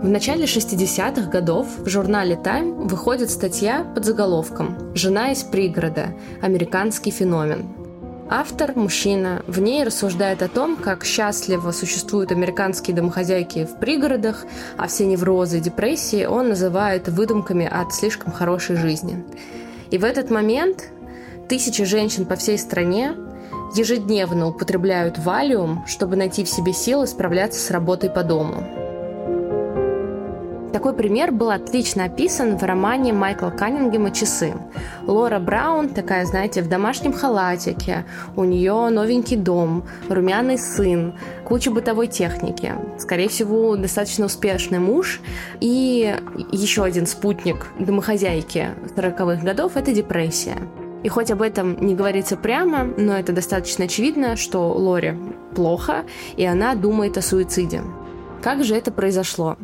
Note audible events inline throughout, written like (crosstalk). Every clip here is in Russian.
В начале 60-х годов в журнале Time выходит статья под заголовком «Жена из пригорода. Американский феномен». Автор, мужчина, в ней рассуждает о том, как счастливо существуют американские домохозяйки в пригородах, а все неврозы и депрессии он называет выдумками от слишком хорошей жизни. И в этот момент тысячи женщин по всей стране ежедневно употребляют валиум, чтобы найти в себе силы справляться с работой по дому. Такой пример был отлично описан в романе Майкла Каннингема «Часы». Лора Браун, такая, знаете, в домашнем халатике, у нее новенький дом, румяный сын, куча бытовой техники, скорее всего, достаточно успешный муж и еще один спутник домохозяйки 40-х годов – это депрессия. И хоть об этом не говорится прямо, но это достаточно очевидно, что Лоре плохо, и она думает о суициде. Как же это произошло?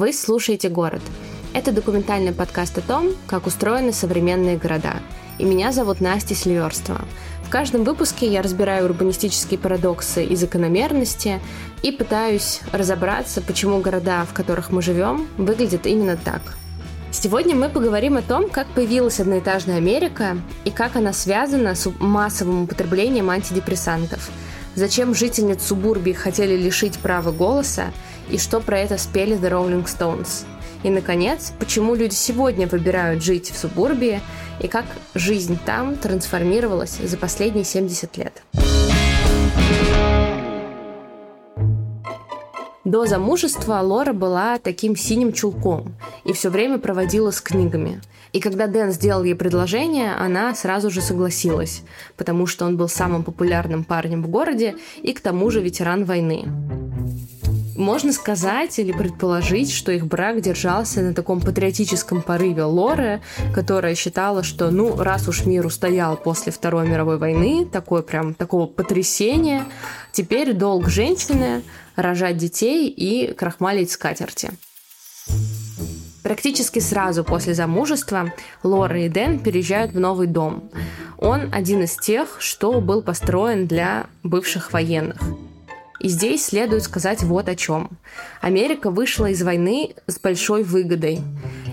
Вы слушаете «Город». Это документальный подкаст о том, как устроены современные города. И меня зовут Настя Сильверстова. В каждом выпуске я разбираю урбанистические парадоксы и закономерности и пытаюсь разобраться, почему города, в которых мы живем, выглядят именно так. Сегодня мы поговорим о том, как появилась одноэтажная Америка и как она связана с массовым употреблением антидепрессантов. Зачем жительниц субурбии хотели лишить права голоса и что про это спели The Rolling Stones. И, наконец, почему люди сегодня выбирают жить в субурбии и как жизнь там трансформировалась за последние 70 лет. До замужества Лора была таким синим чулком и все время проводила с книгами. И когда Дэн сделал ей предложение, она сразу же согласилась, потому что он был самым популярным парнем в городе и к тому же ветеран войны. Можно сказать или предположить, что их брак держался на таком патриотическом порыве Лоры, которая считала, что, ну, раз уж мир устоял после Второй мировой войны, такое прям такого потрясения, теперь долг женщины рожать детей и крахмалить скатерти. Практически сразу после замужества Лора и Дэн переезжают в новый дом. Он один из тех, что был построен для бывших военных – и здесь следует сказать вот о чем. Америка вышла из войны с большой выгодой.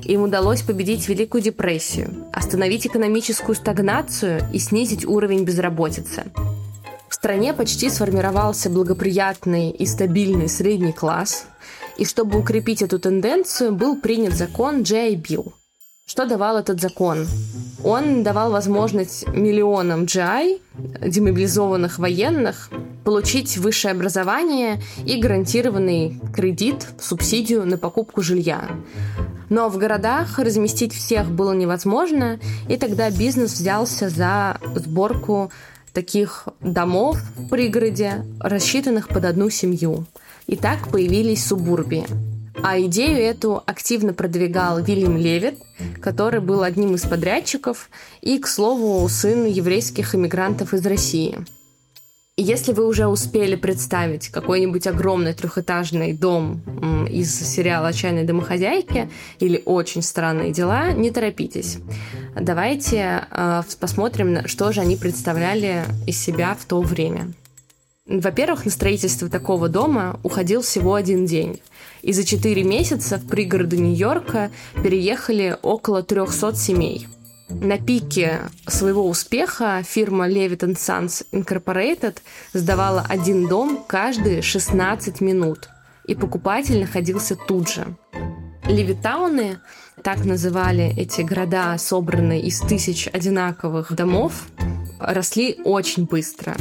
Им удалось победить Великую депрессию, остановить экономическую стагнацию и снизить уровень безработицы. В стране почти сформировался благоприятный и стабильный средний класс, и чтобы укрепить эту тенденцию, был принят закон Джей Билл. Что давал этот закон? Он давал возможность миллионам GI, демобилизованных военных, получить высшее образование и гарантированный кредит, субсидию на покупку жилья. Но в городах разместить всех было невозможно, и тогда бизнес взялся за сборку таких домов в пригороде, рассчитанных под одну семью. И так появились субурбии – а идею эту активно продвигал Вильям Левит, который был одним из подрядчиков и, к слову, сын еврейских иммигрантов из России. Если вы уже успели представить какой-нибудь огромный трехэтажный дом из сериала «Отчаянные домохозяйки» или «Очень странные дела», не торопитесь. Давайте э, посмотрим, что же они представляли из себя в то время. Во-первых, на строительство такого дома уходил всего один день. И за 4 месяца в пригороды Нью-Йорка переехали около 300 семей. На пике своего успеха фирма Levitt Sons Incorporated сдавала один дом каждые 16 минут, и покупатель находился тут же. Левитауны, так называли эти города, собранные из тысяч одинаковых домов, росли очень быстро.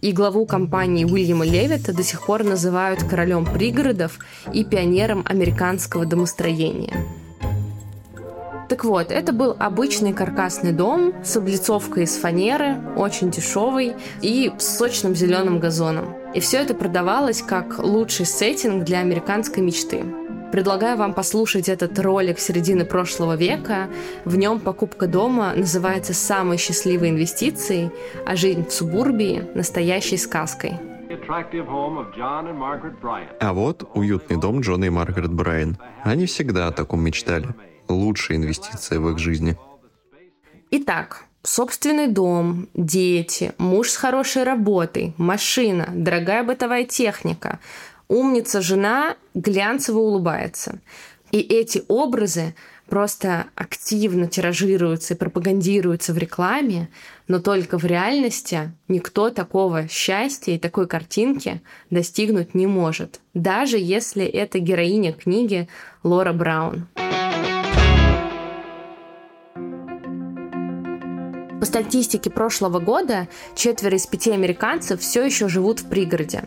И главу компании Уильяма Левита до сих пор называют королем пригородов и пионером американского домостроения. Так вот, это был обычный каркасный дом с облицовкой из фанеры, очень дешевый и с сочным зеленым газоном. И все это продавалось как лучший сеттинг для американской мечты. Предлагаю вам послушать этот ролик середины прошлого века. В нем покупка дома называется самой счастливой инвестицией, а жизнь в субурбии – настоящей сказкой. А вот уютный дом Джона и Маргарет Брайан. Они всегда о таком мечтали. Лучшая инвестиция в их жизни. Итак, собственный дом, дети, муж с хорошей работой, машина, дорогая бытовая техника, умница жена глянцево улыбается. И эти образы просто активно тиражируются и пропагандируются в рекламе, но только в реальности никто такого счастья и такой картинки достигнуть не может, даже если это героиня книги Лора Браун. По статистике прошлого года четверо из пяти американцев все еще живут в пригороде.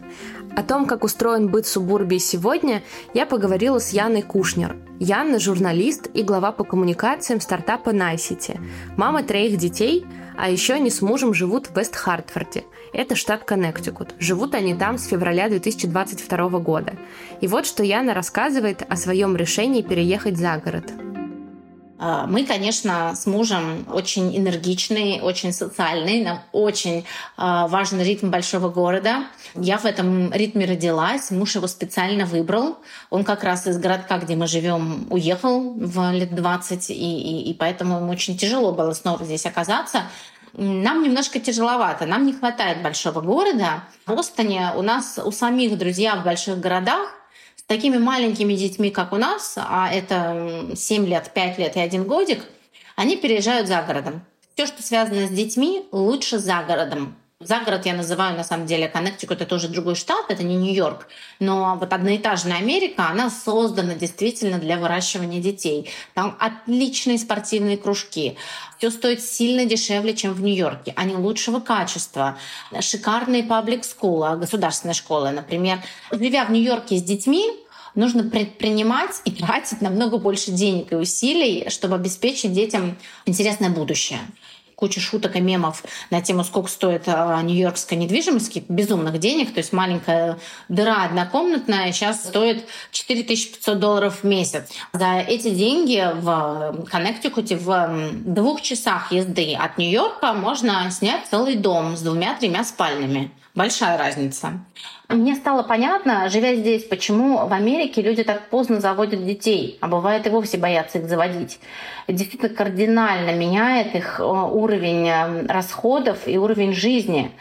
О том, как устроен быт субурбии сегодня, я поговорила с Яной Кушнер. Яна – журналист и глава по коммуникациям стартапа Найсити. Мама троих детей, а еще они с мужем живут в Вест-Хартфорде. Это штат Коннектикут. Живут они там с февраля 2022 года. И вот что Яна рассказывает о своем решении переехать за город. А, мы, конечно, с мужем очень энергичные, очень социальные. Нам очень а, важен ритм большого города. Я в этом ритме родилась. Муж его специально выбрал. Он как раз из городка, где мы живем, уехал в лет 20, и, и, и поэтому ему очень тяжело было снова здесь оказаться. Нам немножко тяжеловато, нам не хватает большого города. В Бостоне у нас у самих друзья в больших городах, такими маленькими детьми, как у нас, а это 7 лет, 5 лет и 1 годик, они переезжают за городом. Все, что связано с детьми, лучше за городом. За город я называю, на самом деле, Коннектикут — это уже другой штат, это не Нью-Йорк. Но вот одноэтажная Америка, она создана действительно для выращивания детей. Там отличные спортивные кружки. Все стоит сильно дешевле, чем в Нью-Йорке. Они лучшего качества. Шикарные паблик школы, государственные школы, например. Живя в Нью-Йорке с детьми, нужно предпринимать и тратить намного больше денег и усилий, чтобы обеспечить детям интересное будущее куча шуток и мемов на тему, сколько стоит а, нью-йоркская недвижимость, безумных денег. То есть маленькая дыра однокомнатная сейчас стоит 4500 долларов в месяц. За эти деньги в Коннектикуте в двух часах езды от Нью-Йорка можно снять целый дом с двумя-тремя спальнями. Большая разница. Мне стало понятно, живя здесь, почему в Америке люди так поздно заводят детей, а бывает и вовсе боятся их заводить. Действительно кардинально меняет их э, уровень э, расходов и уровень жизни.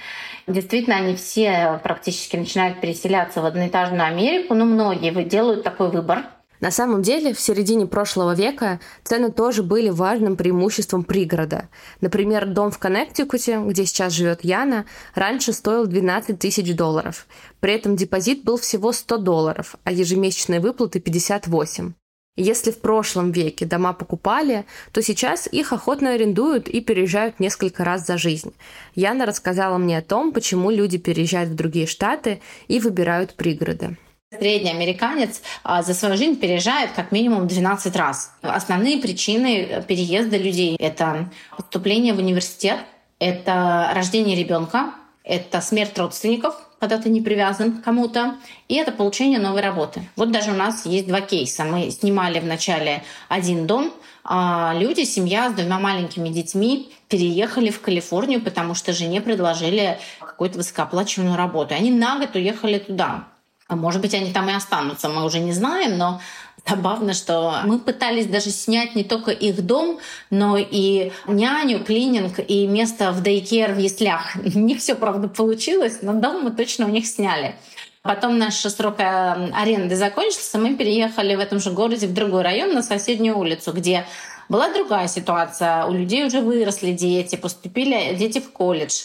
Действительно, они все практически начинают переселяться в одноэтажную Америку, но многие делают такой выбор – на самом деле, в середине прошлого века цены тоже были важным преимуществом пригорода. Например, дом в Коннектикуте, где сейчас живет Яна, раньше стоил 12 тысяч долларов. При этом депозит был всего 100 долларов, а ежемесячные выплаты 58. Если в прошлом веке дома покупали, то сейчас их охотно арендуют и переезжают несколько раз за жизнь. Яна рассказала мне о том, почему люди переезжают в другие штаты и выбирают пригороды. Средний американец а, за свою жизнь переезжает как минимум 12 раз. Основные причины переезда людей — это поступление в университет, это рождение ребенка, это смерть родственников, когда ты не привязан к кому-то, и это получение новой работы. Вот даже у нас есть два кейса. Мы снимали вначале один дом, а люди, семья с двумя маленькими детьми переехали в Калифорнию, потому что жене предложили какую-то высокооплачиваемую работу. Они на год уехали туда. А может быть, они там и останутся, мы уже не знаем, но Забавно, что мы пытались даже снять не только их дом, но и няню, клининг и место в дейкер в яслях. (laughs) Не все, правда, получилось, но дом мы точно у них сняли. Потом наш срок э, аренды закончился, мы переехали в этом же городе в другой район, на соседнюю улицу, где была другая ситуация. У людей уже выросли дети, поступили дети в колледж.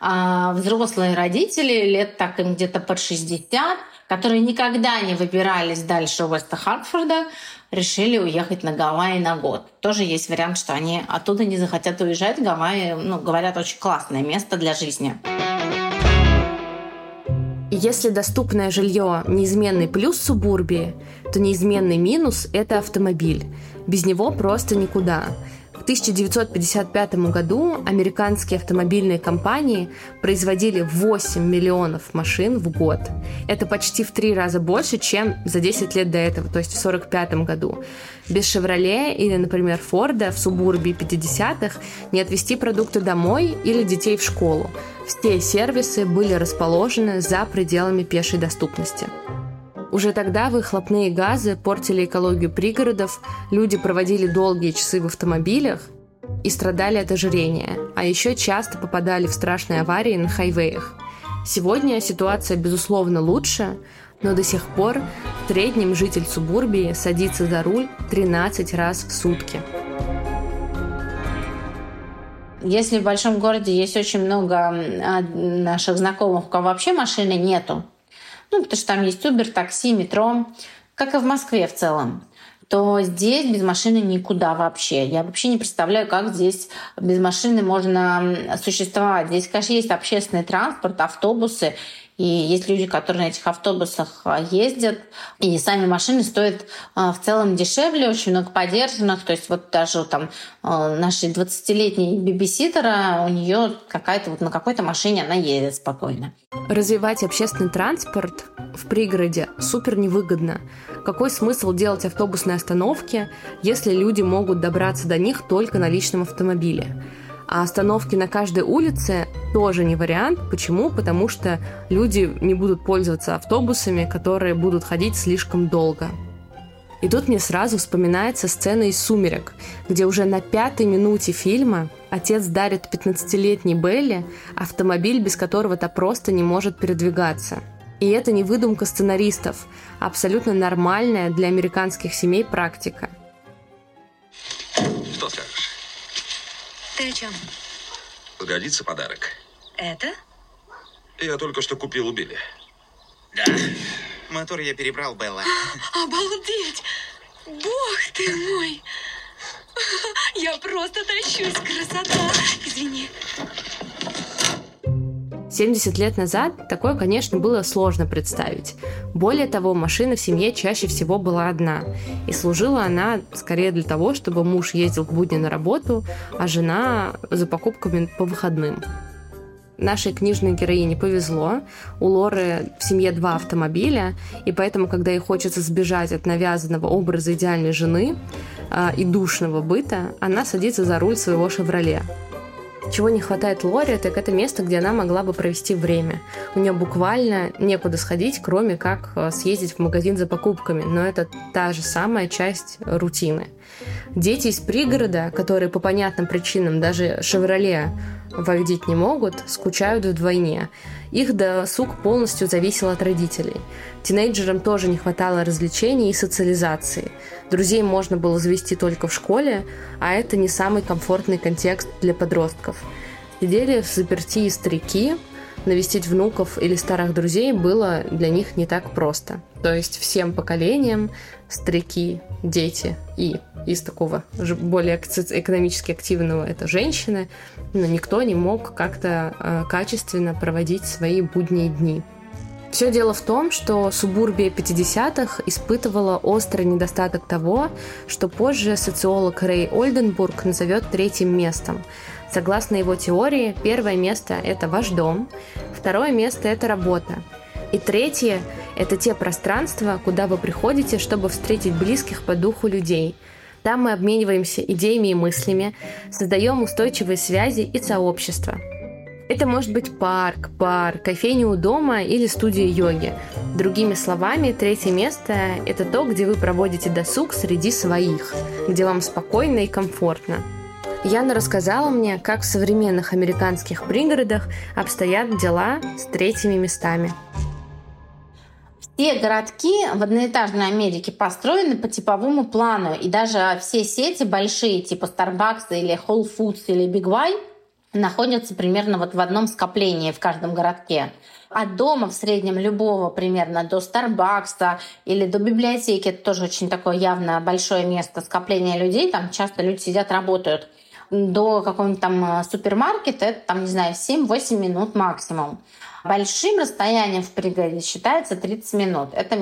А взрослые родители, лет так им где-то под 60, которые никогда не выбирались дальше Уэста Хартфорда, решили уехать на Гавайи на год. Тоже есть вариант, что они оттуда не захотят уезжать. Гавайи, ну, говорят, очень классное место для жизни. Если доступное жилье неизменный плюс субурбии, то неизменный минус – это автомобиль. Без него просто никуда. В 1955 году американские автомобильные компании производили 8 миллионов машин в год. Это почти в три раза больше, чем за 10 лет до этого, то есть в 1945 году. Без «Шевроле» или, например, «Форда» в субурбии 50-х не отвезти продукты домой или детей в школу. Все сервисы были расположены за пределами пешей доступности. Уже тогда выхлопные газы портили экологию пригородов, люди проводили долгие часы в автомобилях и страдали от ожирения, а еще часто попадали в страшные аварии на хайвеях. Сегодня ситуация, безусловно, лучше, но до сих пор в среднем житель субурбии садится за руль 13 раз в сутки. Если в большом городе есть очень много а, наших знакомых, у кого вообще машины нету, ну, потому что там есть Uber, такси, метро, как и в Москве в целом то здесь без машины никуда вообще. Я вообще не представляю, как здесь без машины можно существовать. Здесь, конечно, есть общественный транспорт, автобусы, и есть люди, которые на этих автобусах а, ездят, и сами машины стоят а, в целом дешевле, очень много поддержанных. То есть вот даже там а, нашей 20-летней бибиситера, у нее какая-то вот на какой-то машине она едет спокойно. Развивать общественный транспорт в пригороде супер невыгодно. Какой смысл делать автобусные остановки, если люди могут добраться до них только на личном автомобиле? А остановки на каждой улице тоже не вариант. Почему? Потому что люди не будут пользоваться автобусами, которые будут ходить слишком долго. И тут мне сразу вспоминается сцена из «Сумерек», где уже на пятой минуте фильма отец дарит 15-летней Белли автомобиль, без которого та просто не может передвигаться. И это не выдумка сценаристов, а абсолютно нормальная для американских семей практика. Ты о чем? Годится подарок. Это? Я только что купил у Билли. Да. Мотор я перебрал, Белла. (gasps) Обалдеть! Бог ты мой! (laughs) Я просто тащусь, красота! Извини. 70 лет назад такое, конечно, было сложно представить. Более того, машина в семье чаще всего была одна. И служила она скорее для того, чтобы муж ездил в будни на работу, а жена за покупками по выходным. Нашей книжной героине повезло. У Лоры в семье два автомобиля, и поэтому, когда ей хочется сбежать от навязанного образа идеальной жены э, и душного быта, она садится за руль своего «Шевроле». Чего не хватает Лоре, так это место, где она могла бы провести время. У нее буквально некуда сходить, кроме как э, съездить в магазин за покупками, но это та же самая часть рутины. Дети из пригорода, которые по понятным причинам даже «Шевроле» водить не могут, скучают вдвойне. Их досуг полностью зависел от родителей. Тинейджерам тоже не хватало развлечений и социализации. Друзей можно было завести только в школе, а это не самый комфортный контекст для подростков. Сидели в заперти старики, навестить внуков или старых друзей было для них не так просто. То есть всем поколениям, старики, дети и из такого более экономически активного это женщины, но никто не мог как-то э, качественно проводить свои будние дни. Все дело в том, что субурбия 50-х испытывала острый недостаток того, что позже социолог Рэй Ольденбург назовет третьим местом. Согласно его теории, первое место – это ваш дом, второе место – это работа, и третье – это те пространства, куда вы приходите, чтобы встретить близких по духу людей. Там мы обмениваемся идеями и мыслями, создаем устойчивые связи и сообщества. Это может быть парк, бар, кофейня у дома или студия йоги. Другими словами, третье место – это то, где вы проводите досуг среди своих, где вам спокойно и комфортно. Яна рассказала мне, как в современных американских пригородах обстоят дела с третьими местами. Все городки в одноэтажной Америке построены по типовому плану, и даже все сети большие, типа Starbucks или Whole Foods или Big Y, находятся примерно вот в одном скоплении в каждом городке. От дома в среднем любого примерно до Старбакса или до библиотеки, это тоже очень такое явно большое место скопления людей, там часто люди сидят, работают, до какого-нибудь там э, супермаркета, это там, не знаю, 7-8 минут максимум. Большим расстоянием в пригороде считается 30 минут. Это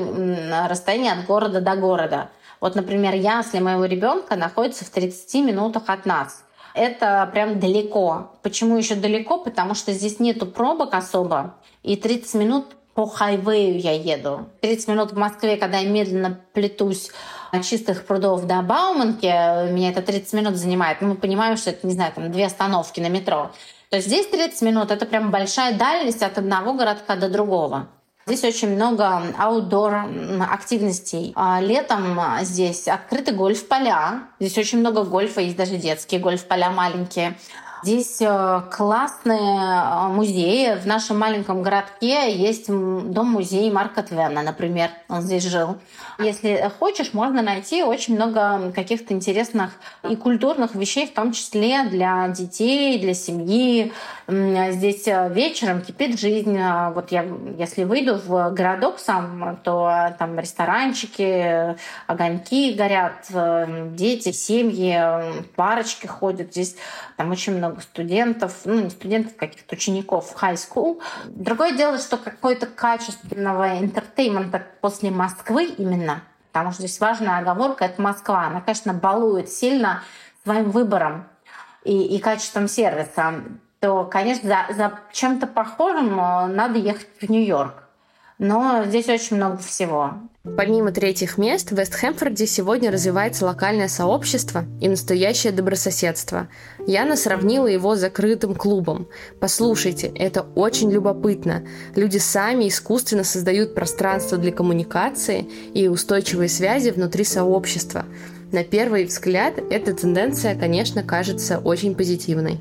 расстояние от города до города. Вот, например, ясли моего ребенка находится в 30 минутах от нас. Это прям далеко. Почему еще далеко? Потому что здесь нету пробок особо. И 30 минут по хайвею я еду. 30 минут в Москве, когда я медленно плетусь от чистых прудов до Бауманки, меня это 30 минут занимает. Ну, мы понимаем, что это, не знаю, там две остановки на метро. То есть здесь 30 минут — это прям большая дальность от одного городка до другого. Здесь очень много аутдор активностей. А летом здесь открыты гольф-поля. Здесь очень много гольфа, есть даже детские гольф-поля маленькие. Здесь э, классные э, музеи. В нашем маленьком городке есть дом-музей Марка Твена, например. Он здесь жил. Если хочешь, можно найти очень много каких-то интересных и культурных вещей, в том числе для детей, для семьи. Здесь э, вечером кипит жизнь. Вот я, если выйду в городок сам, то там ресторанчики, огоньки горят, дети, семьи, парочки ходят. Здесь там очень много много студентов, ну не студентов, каких-то учеников в high school. Другое дело, что какой-то качественного entertainment а после Москвы именно, потому что здесь важная оговорка, это Москва. Она, конечно, балует сильно своим выбором и, и качеством сервиса, то, конечно, за, за чем-то похожим э, надо ехать в Нью-Йорк. Но здесь очень много всего. Помимо третьих мест, в Вестхэмфорде сегодня развивается локальное сообщество и настоящее добрососедство. Яна сравнила его с закрытым клубом. Послушайте, это очень любопытно. Люди сами искусственно создают пространство для коммуникации и устойчивые связи внутри сообщества. На первый взгляд эта тенденция, конечно, кажется очень позитивной.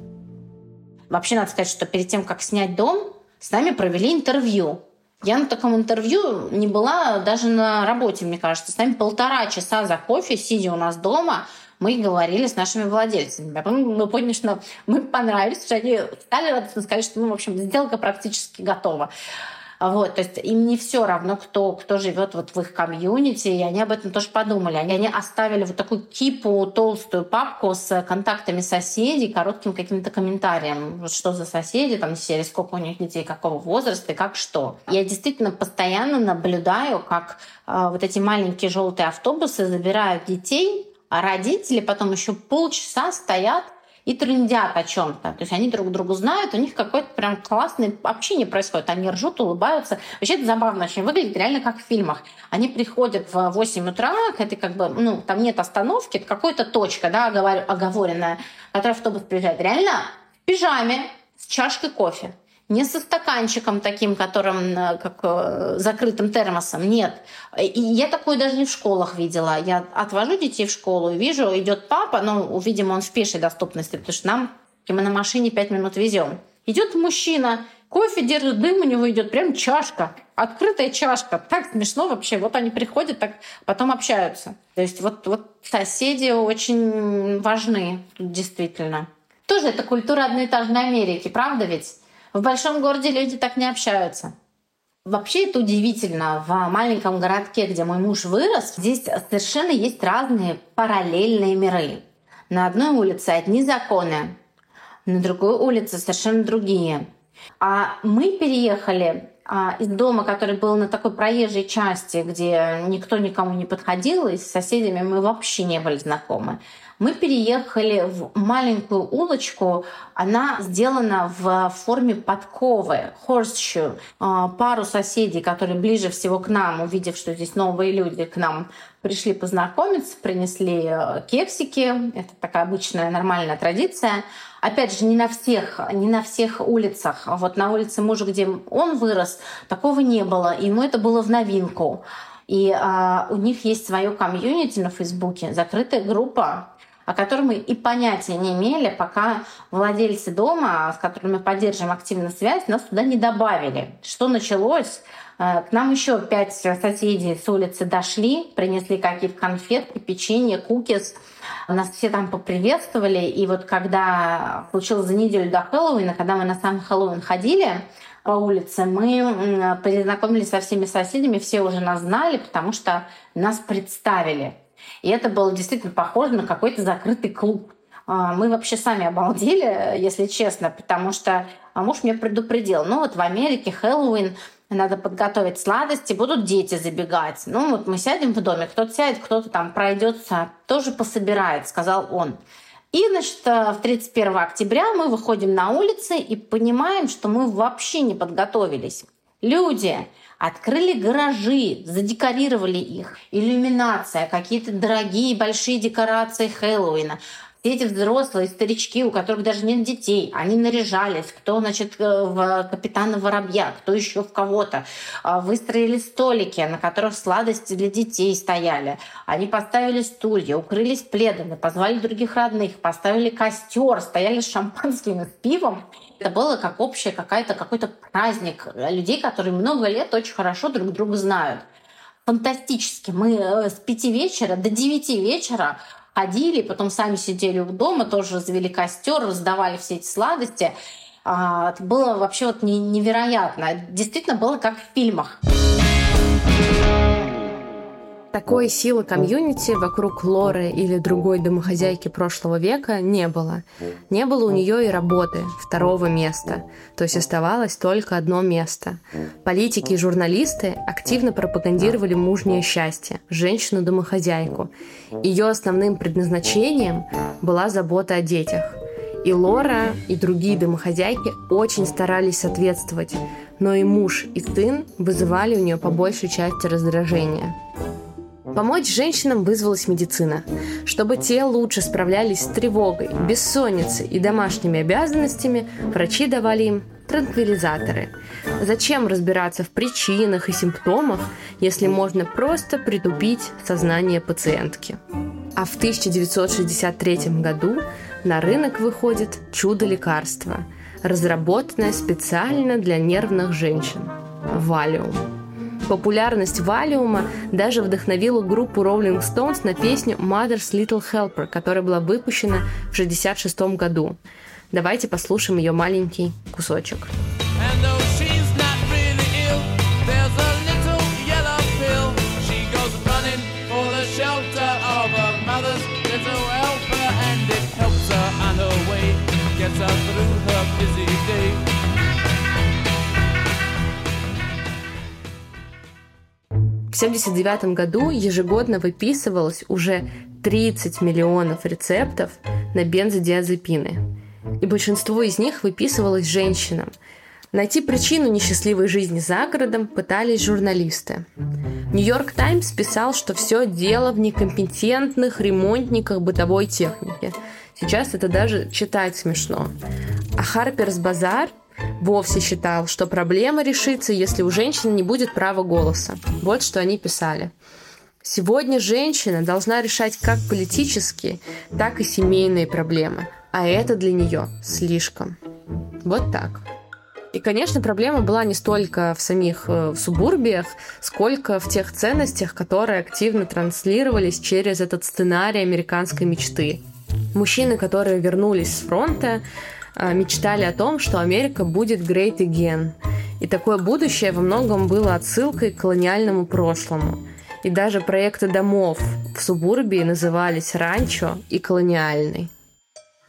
Вообще, надо сказать, что перед тем, как снять дом, с нами провели интервью я на таком интервью не была даже на работе, мне кажется. С нами полтора часа за кофе, сидя у нас дома, мы говорили с нашими владельцами. Мы поняли, что мы понравились, что они стали радостно сказать, что, ну, в общем, сделка практически готова. Вот, то есть им не все равно, кто, кто живет вот в их комьюнити, и они об этом тоже подумали. Они, они оставили вот такую кипу, толстую папку с контактами соседей, коротким каким-то комментарием, вот что за соседи, там, серии, сколько у них детей, какого возраста и как что. Я действительно постоянно наблюдаю, как э, вот эти маленькие желтые автобусы забирают детей, а родители потом еще полчаса стоят и трындят о чем-то. То есть они друг другу знают, у них какое-то прям классное общение происходит. Они ржут, улыбаются. Вообще это забавно очень выглядит, реально как в фильмах. Они приходят в 8 утра, это как бы, ну, там нет остановки, это какая-то точка, да, оговоренная, которая автобус приезжает. Реально в пижаме с чашкой кофе не со стаканчиком таким, которым э, как э, закрытым термосом, нет. И я такое даже не в школах видела. Я отвожу детей в школу и вижу, идет папа, ну, видимо, он в пешей доступности, потому что нам мы на машине пять минут везем. Идет мужчина, кофе держит, дым у него идет, прям чашка, открытая чашка. Так смешно вообще. Вот они приходят, так потом общаются. То есть вот, вот соседи очень важны тут действительно. Тоже это культура одноэтажной Америки, правда ведь? В большом городе люди так не общаются. Вообще это удивительно. В маленьком городке, где мой муж вырос, здесь совершенно есть разные параллельные миры. На одной улице одни законы, на другой улице совершенно другие. А мы переехали а, из дома, который был на такой проезжей части, где никто никому не подходил, и с соседями мы вообще не были знакомы. Мы переехали в маленькую улочку. Она сделана в форме подковы, horseshoe. А, пару соседей, которые ближе всего к нам, увидев, что здесь новые люди к нам пришли познакомиться, принесли э, кексики. Это такая обычная нормальная традиция. Опять же, не на всех, не на всех улицах. Вот на улице мужа, где он вырос, такого не было. Ему это было в новинку. И а, у них есть свое комьюнити на Фейсбуке, закрытая группа, о котором мы и понятия не имели, пока владельцы дома, с которыми мы поддерживаем активную связь, нас туда не добавили. Что началось? Э, к нам еще пять соседей с улицы дошли, принесли какие-то конфетки, печенье, кукис. Нас все там поприветствовали. И вот когда случилось за неделю до Хэллоуина, когда мы на сам Хэллоуин ходили, по улице, мы познакомились со всеми соседями, все уже нас знали, потому что нас представили. И это было действительно похоже на какой-то закрытый клуб. А, мы вообще сами обалдели, если честно, потому что а муж меня предупредил. Ну вот в Америке Хэллоуин надо подготовить сладости, будут дети забегать. Ну вот мы сядем в доме, кто-то сядет, кто-то там пройдется, тоже пособирает, сказал он. И, значит, э, в 31 октября мы выходим на улицы и понимаем, что мы вообще не подготовились. Люди открыли гаражи, задекорировали их, иллюминация, какие-то дорогие большие декорации Хэллоуина. Эти взрослые старички, у которых даже нет детей, они наряжались, кто, значит, э, в капитана Воробья, кто еще в кого-то. А, выстроили столики, на которых сладости для детей стояли. Они поставили стулья, укрылись пледами, позвали других родных, поставили костер, стояли с шампанским и с пивом. Это было как общее какая-то, какой-то праздник людей, которые много лет очень хорошо друг друга знают фантастически. Мы э, с пяти вечера до девяти вечера ходили, потом сами сидели у дома, тоже развели костер, раздавали все эти сладости. А, это было вообще вот невероятно. Действительно было как в фильмах. Такой силы комьюнити вокруг Лоры или другой домохозяйки прошлого века не было. Не было у нее и работы, второго места. То есть оставалось только одно место. Политики и журналисты активно пропагандировали мужнее счастье, женщину-домохозяйку. Ее основным предназначением была забота о детях. И Лора, и другие домохозяйки очень старались соответствовать, но и муж, и сын вызывали у нее по большей части раздражения. Помочь женщинам вызвалась медицина, чтобы те лучше справлялись с тревогой, бессонницей и домашними обязанностями, врачи давали им транквилизаторы. Зачем разбираться в причинах и симптомах, если можно просто притупить сознание пациентки? А в 1963 году на рынок выходит чудо-лекарство, разработанное специально для нервных женщин – Валиум. Популярность Валиума даже вдохновила группу Rolling Stones на песню Mother's Little Helper, которая была выпущена в 1966 году. Давайте послушаем ее маленький кусочек. gets 1979 году ежегодно выписывалось уже 30 миллионов рецептов на бензодиазепины. И большинство из них выписывалось женщинам. Найти причину несчастливой жизни за городом пытались журналисты. Нью-Йорк Таймс писал, что все дело в некомпетентных ремонтниках бытовой техники. Сейчас это даже читать смешно. А Харперс Базар вовсе считал, что проблема решится, если у женщины не будет права голоса. Вот что они писали. Сегодня женщина должна решать как политические, так и семейные проблемы, а это для нее слишком. Вот так. И, конечно, проблема была не столько в самих э, в субурбиях, сколько в тех ценностях, которые активно транслировались через этот сценарий американской мечты. Мужчины, которые вернулись с фронта, мечтали о том, что Америка будет great again. И такое будущее во многом было отсылкой к колониальному прошлому. И даже проекты домов в субурбии назывались ранчо и колониальный.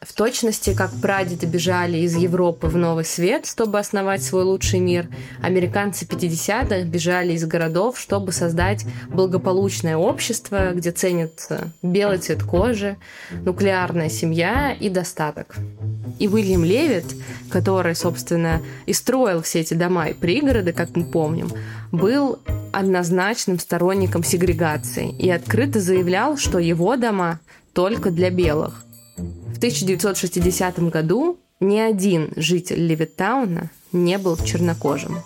В точности, как прадеды бежали из Европы в Новый Свет, чтобы основать свой лучший мир, американцы 50-х бежали из городов, чтобы создать благополучное общество, где ценится белый цвет кожи, нуклеарная семья и достаток. И Уильям Левит, который, собственно, и строил все эти дома и пригороды, как мы помним, был однозначным сторонником сегрегации и открыто заявлял, что его дома только для белых. В 1960 году ни один житель Левиттауна не был чернокожим.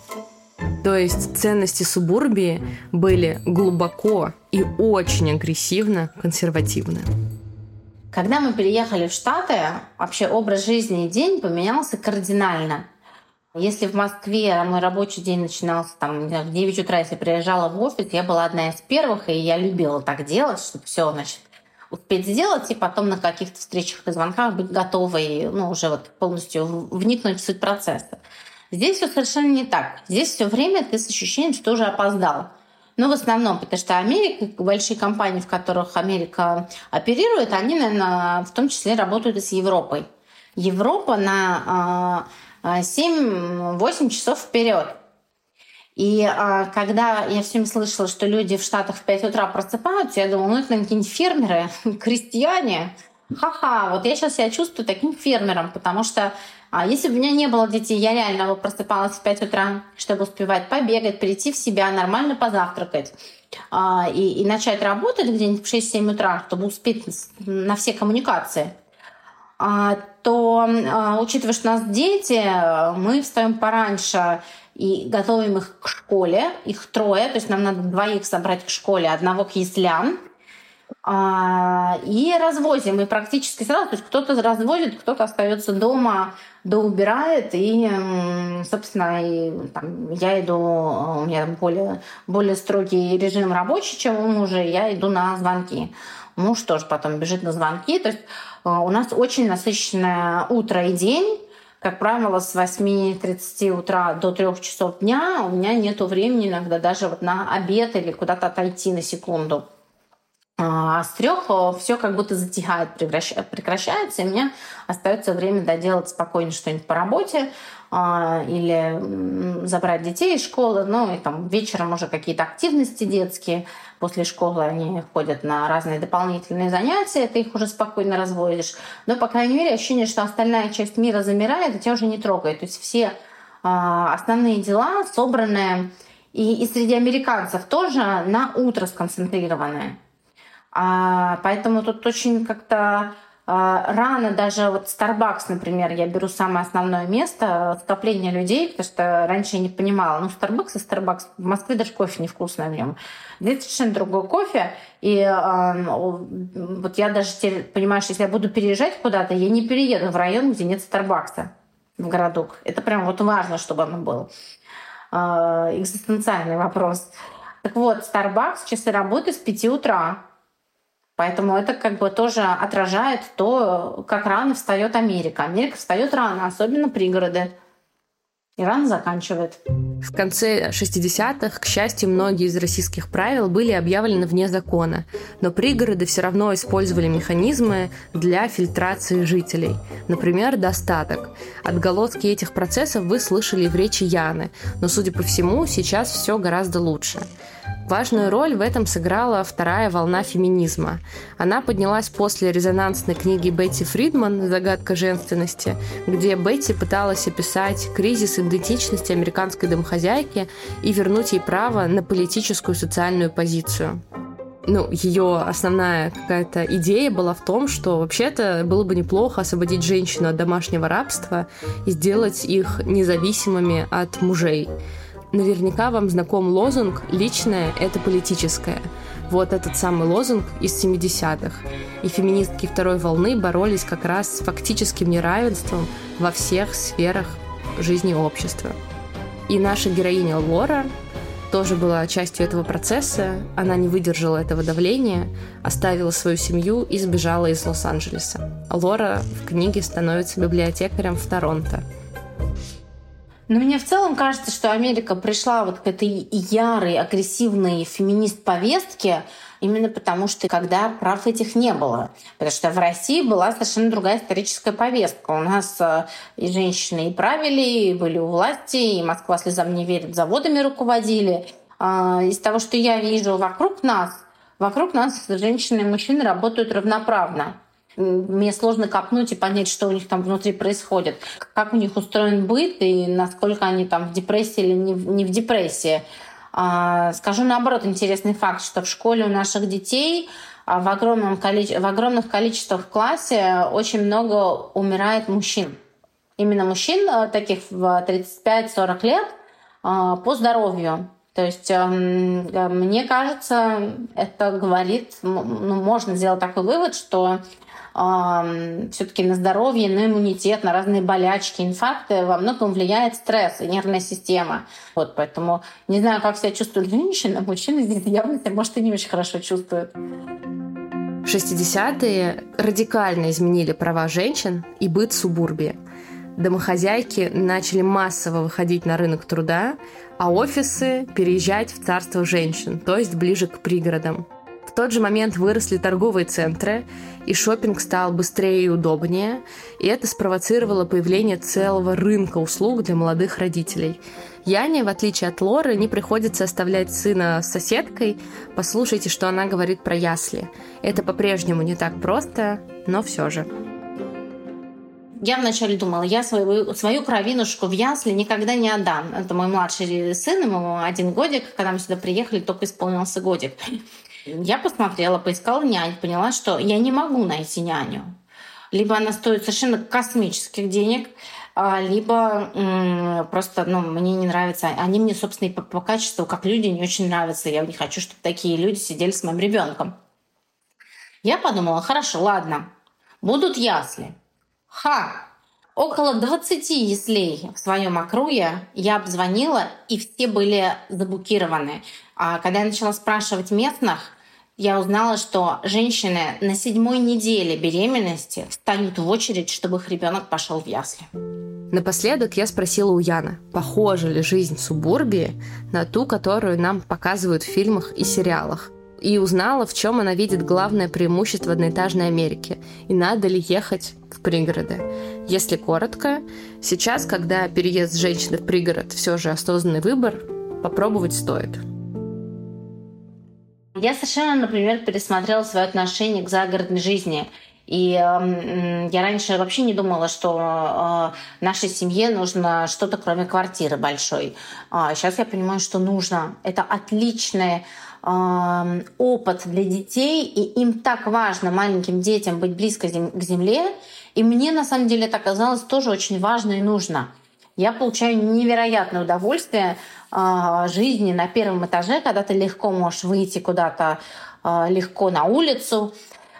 То есть ценности субурбии были глубоко и очень агрессивно консервативны. Когда мы переехали в Штаты, вообще образ жизни и день поменялся кардинально. Если в Москве мой рабочий день начинался там, в 9 утра, если приезжала в офис, я была одна из первых, и я любила так делать, чтобы все, значит, успеть сделать, и потом на каких-то встречах и звонках быть готовой, ну, уже вот полностью вникнуть в суть процесса. Здесь все совершенно не так. Здесь все время ты с ощущением, что уже опоздал. Но в основном, потому что Америка, большие компании, в которых Америка оперирует, они, наверное, в том числе работают и с Европой. Европа на 7-8 а, часов вперед. И а, когда я все время слышала, что люди в Штатах в 5 утра просыпаются, я думала, ну это какие-нибудь фермеры, (laughs) крестьяне. Ха-ха, вот я сейчас себя чувствую таким фермером, потому что а если бы у меня не было детей, я реально вот просыпалась в 5 утра, чтобы успевать побегать, прийти в себя, нормально позавтракать а, и, и начать работать где-нибудь в 6-7 утра, чтобы успеть на все коммуникации, а, то, а, учитывая, что у нас дети, мы встаем пораньше, и готовим их к школе. Их трое, то есть нам надо двоих собрать к школе, одного к яслям. А, и развозим. И практически сразу, то есть кто-то развозит, кто-то остается дома, доубирает. И, собственно, и, там, я иду, у меня более, более строгий режим рабочий, чем у мужа, я иду на звонки. Муж тоже потом бежит на звонки. То есть а, у нас очень насыщенное утро и день как правило, с 8.30 утра до 3 часов дня у меня нет времени иногда даже вот на обед или куда-то отойти на секунду. А с трех все как будто затихает, прекращается, и мне остается время доделать спокойно что-нибудь по работе а, или забрать детей из школы, ну и там вечером уже какие-то активности детские. После школы они ходят на разные дополнительные занятия, ты их уже спокойно разводишь. Но, по крайней мере, ощущение, что остальная часть мира замирает, и тебя уже не трогает. То есть все а, основные дела собранные и, и среди американцев тоже на утро сконцентрированные. А, поэтому тут очень как-то а, рано даже вот Starbucks, например, я беру самое основное место скопления людей, потому что раньше я не понимала, ну Starbucks и Starbucks, в Москве даже кофе невкусный в нем. Здесь совершенно другой кофе, и э, вот я даже теперь понимаю, что если я буду переезжать куда-то, я не перееду в район, где нет Старбакса в городок. Это прям вот важно, чтобы оно было. Э, экзистенциальный вопрос. Так вот, Starbucks часы работы с 5 утра Поэтому это как бы тоже отражает то, как рано встает Америка. Америка встает рано, особенно пригороды. И рано заканчивает. В конце 60-х, к счастью, многие из российских правил были объявлены вне закона, но пригороды все равно использовали механизмы для фильтрации жителей. Например, достаток. Отголоски этих процессов вы слышали в речи Яны, но, судя по всему, сейчас все гораздо лучше. Важную роль в этом сыграла вторая волна феминизма. Она поднялась после резонансной книги Бетти Фридман «Загадка женственности», где Бетти пыталась описать кризис идентичности американской домохозяйки и вернуть ей право на политическую и социальную позицию ну, ее основная какая-то идея была в том, что вообще-то было бы неплохо освободить женщину от домашнего рабства и сделать их независимыми от мужей. Наверняка вам знаком лозунг «Личное – это политическое». Вот этот самый лозунг из 70-х. И феминистки второй волны боролись как раз с фактическим неравенством во всех сферах жизни общества. И наша героиня Лора тоже была частью этого процесса. Она не выдержала этого давления, оставила свою семью и сбежала из Лос-Анджелеса. Лора в книге становится библиотекарем в Торонто – но мне в целом кажется, что Америка пришла вот к этой ярой, агрессивной феминист-повестке именно потому, что когда прав этих не было. Потому что в России была совершенно другая историческая повестка. У нас э, и женщины и правили, и были у власти, и Москва слезам не верит, заводами руководили. А, из того, что я вижу вокруг нас, вокруг нас женщины и мужчины работают равноправно мне сложно копнуть и понять, что у них там внутри происходит, как у них устроен быт и насколько они там в депрессии или не в, не в депрессии. А, скажу наоборот интересный факт, что в школе у наших детей а, в, огромном количе... в огромных количествах в классе очень много умирает мужчин. Именно мужчин а, таких в 35-40 лет по здоровью. То есть эм, мне кажется, это говорит, ну, можно сделать такой вывод, что все-таки на здоровье, на иммунитет, на разные болячки, инфаркты во многом влияет стресс и нервная система. Вот, поэтому не знаю, как себя чувствует женщина, (laughs) мужчина здесь явно может, и не очень хорошо чувствует. 60-е радикально изменили права женщин и быт субурбии. Домохозяйки начали массово выходить на рынок труда, а офисы переезжать в царство женщин, то есть ближе к пригородам. В тот же момент выросли торговые центры, и шопинг стал быстрее и удобнее, и это спровоцировало появление целого рынка услуг для молодых родителей. Яне, в отличие от Лоры, не приходится оставлять сына с соседкой. Послушайте, что она говорит про ясли. Это по-прежнему не так просто, но все же. Я вначале думала, я свою, свою кровинушку в ясли никогда не отдам. Это мой младший сын, ему один годик. Когда мы сюда приехали, только исполнился годик. Я посмотрела, поискала нянь, поняла, что я не могу найти няню. Либо она стоит совершенно космических денег, а, либо просто ну, мне не нравится. Они мне, собственно, и по, по качеству, как люди, не очень нравятся. Я не хочу, чтобы такие люди сидели с моим ребенком. Я подумала, хорошо, ладно, будут ясли. Ха! Около 20 яслей в своем округе я обзвонила, и все были забукированы. А когда я начала спрашивать местных, я узнала, что женщины на седьмой неделе беременности встанут в очередь, чтобы их ребенок пошел в ясли. Напоследок я спросила у Яна, похожа ли жизнь в субурбии на ту, которую нам показывают в фильмах и сериалах и узнала, в чем она видит главное преимущество одноэтажной Америки и надо ли ехать в пригороды. Если коротко, сейчас, когда переезд женщины в пригород все же осознанный выбор, попробовать стоит. Я совершенно, например, пересмотрела свое отношение к загородной жизни. И э, я раньше вообще не думала, что э, нашей семье нужно что-то кроме квартиры большой. А сейчас я понимаю, что нужно. Это отличное опыт для детей, и им так важно маленьким детям быть близко к земле. И мне на самом деле это оказалось тоже очень важно и нужно. Я получаю невероятное удовольствие э, жизни на первом этаже, когда ты легко можешь выйти куда-то э, легко на улицу.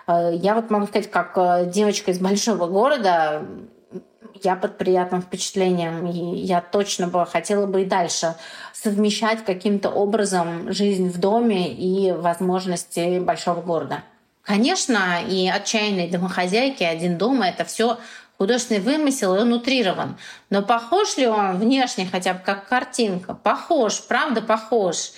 Э, я вот могу сказать, как э, девочка из большого города, я под приятным впечатлением. И я точно бы хотела бы и дальше совмещать каким-то образом жизнь в доме и возможности большого города. Конечно, и отчаянные домохозяйки, один дома — это все художественный вымысел, и он утрирован. Но похож ли он внешне хотя бы как картинка? Похож, правда похож.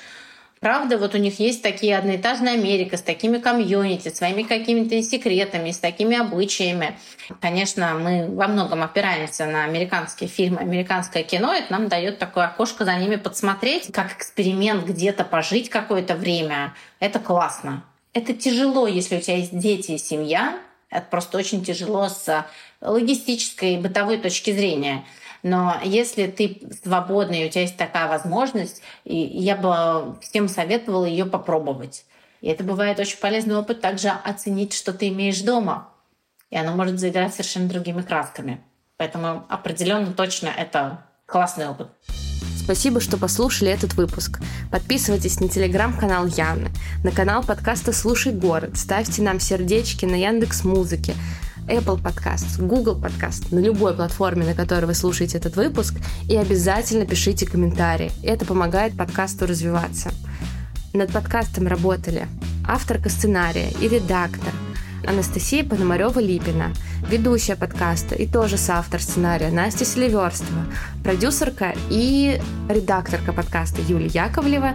Правда, вот у них есть такие одноэтажная Америка с такими комьюнити, своими какими-то секретами, с такими обычаями. Конечно, мы во многом опираемся на американские фильмы, американское кино. Это нам дает такое окошко за ними подсмотреть, как эксперимент где-то пожить какое-то время. Это классно. Это тяжело, если у тебя есть дети и семья. Это просто очень тяжело с логистической и бытовой точки зрения. Но если ты свободный, у тебя есть такая возможность, и я бы всем советовала ее попробовать. И это бывает очень полезный опыт также оценить, что ты имеешь дома. И оно может заиграть совершенно другими красками. Поэтому определенно точно это классный опыт. Спасибо, что послушали этот выпуск. Подписывайтесь на телеграм-канал Яны, на канал подкаста «Слушай город», ставьте нам сердечки на Яндекс Музыке, Apple Podcast, Google Podcast, на любой платформе, на которой вы слушаете этот выпуск, и обязательно пишите комментарии. Это помогает подкасту развиваться. Над подкастом работали авторка сценария и редактор Анастасия Пономарева-Липина, ведущая подкаста и тоже соавтор сценария Настя Селиверстова, продюсерка и редакторка подкаста Юлия Яковлева,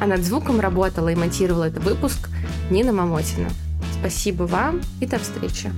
а над звуком работала и монтировала этот выпуск Нина Мамотина. Спасибо вам и до встречи.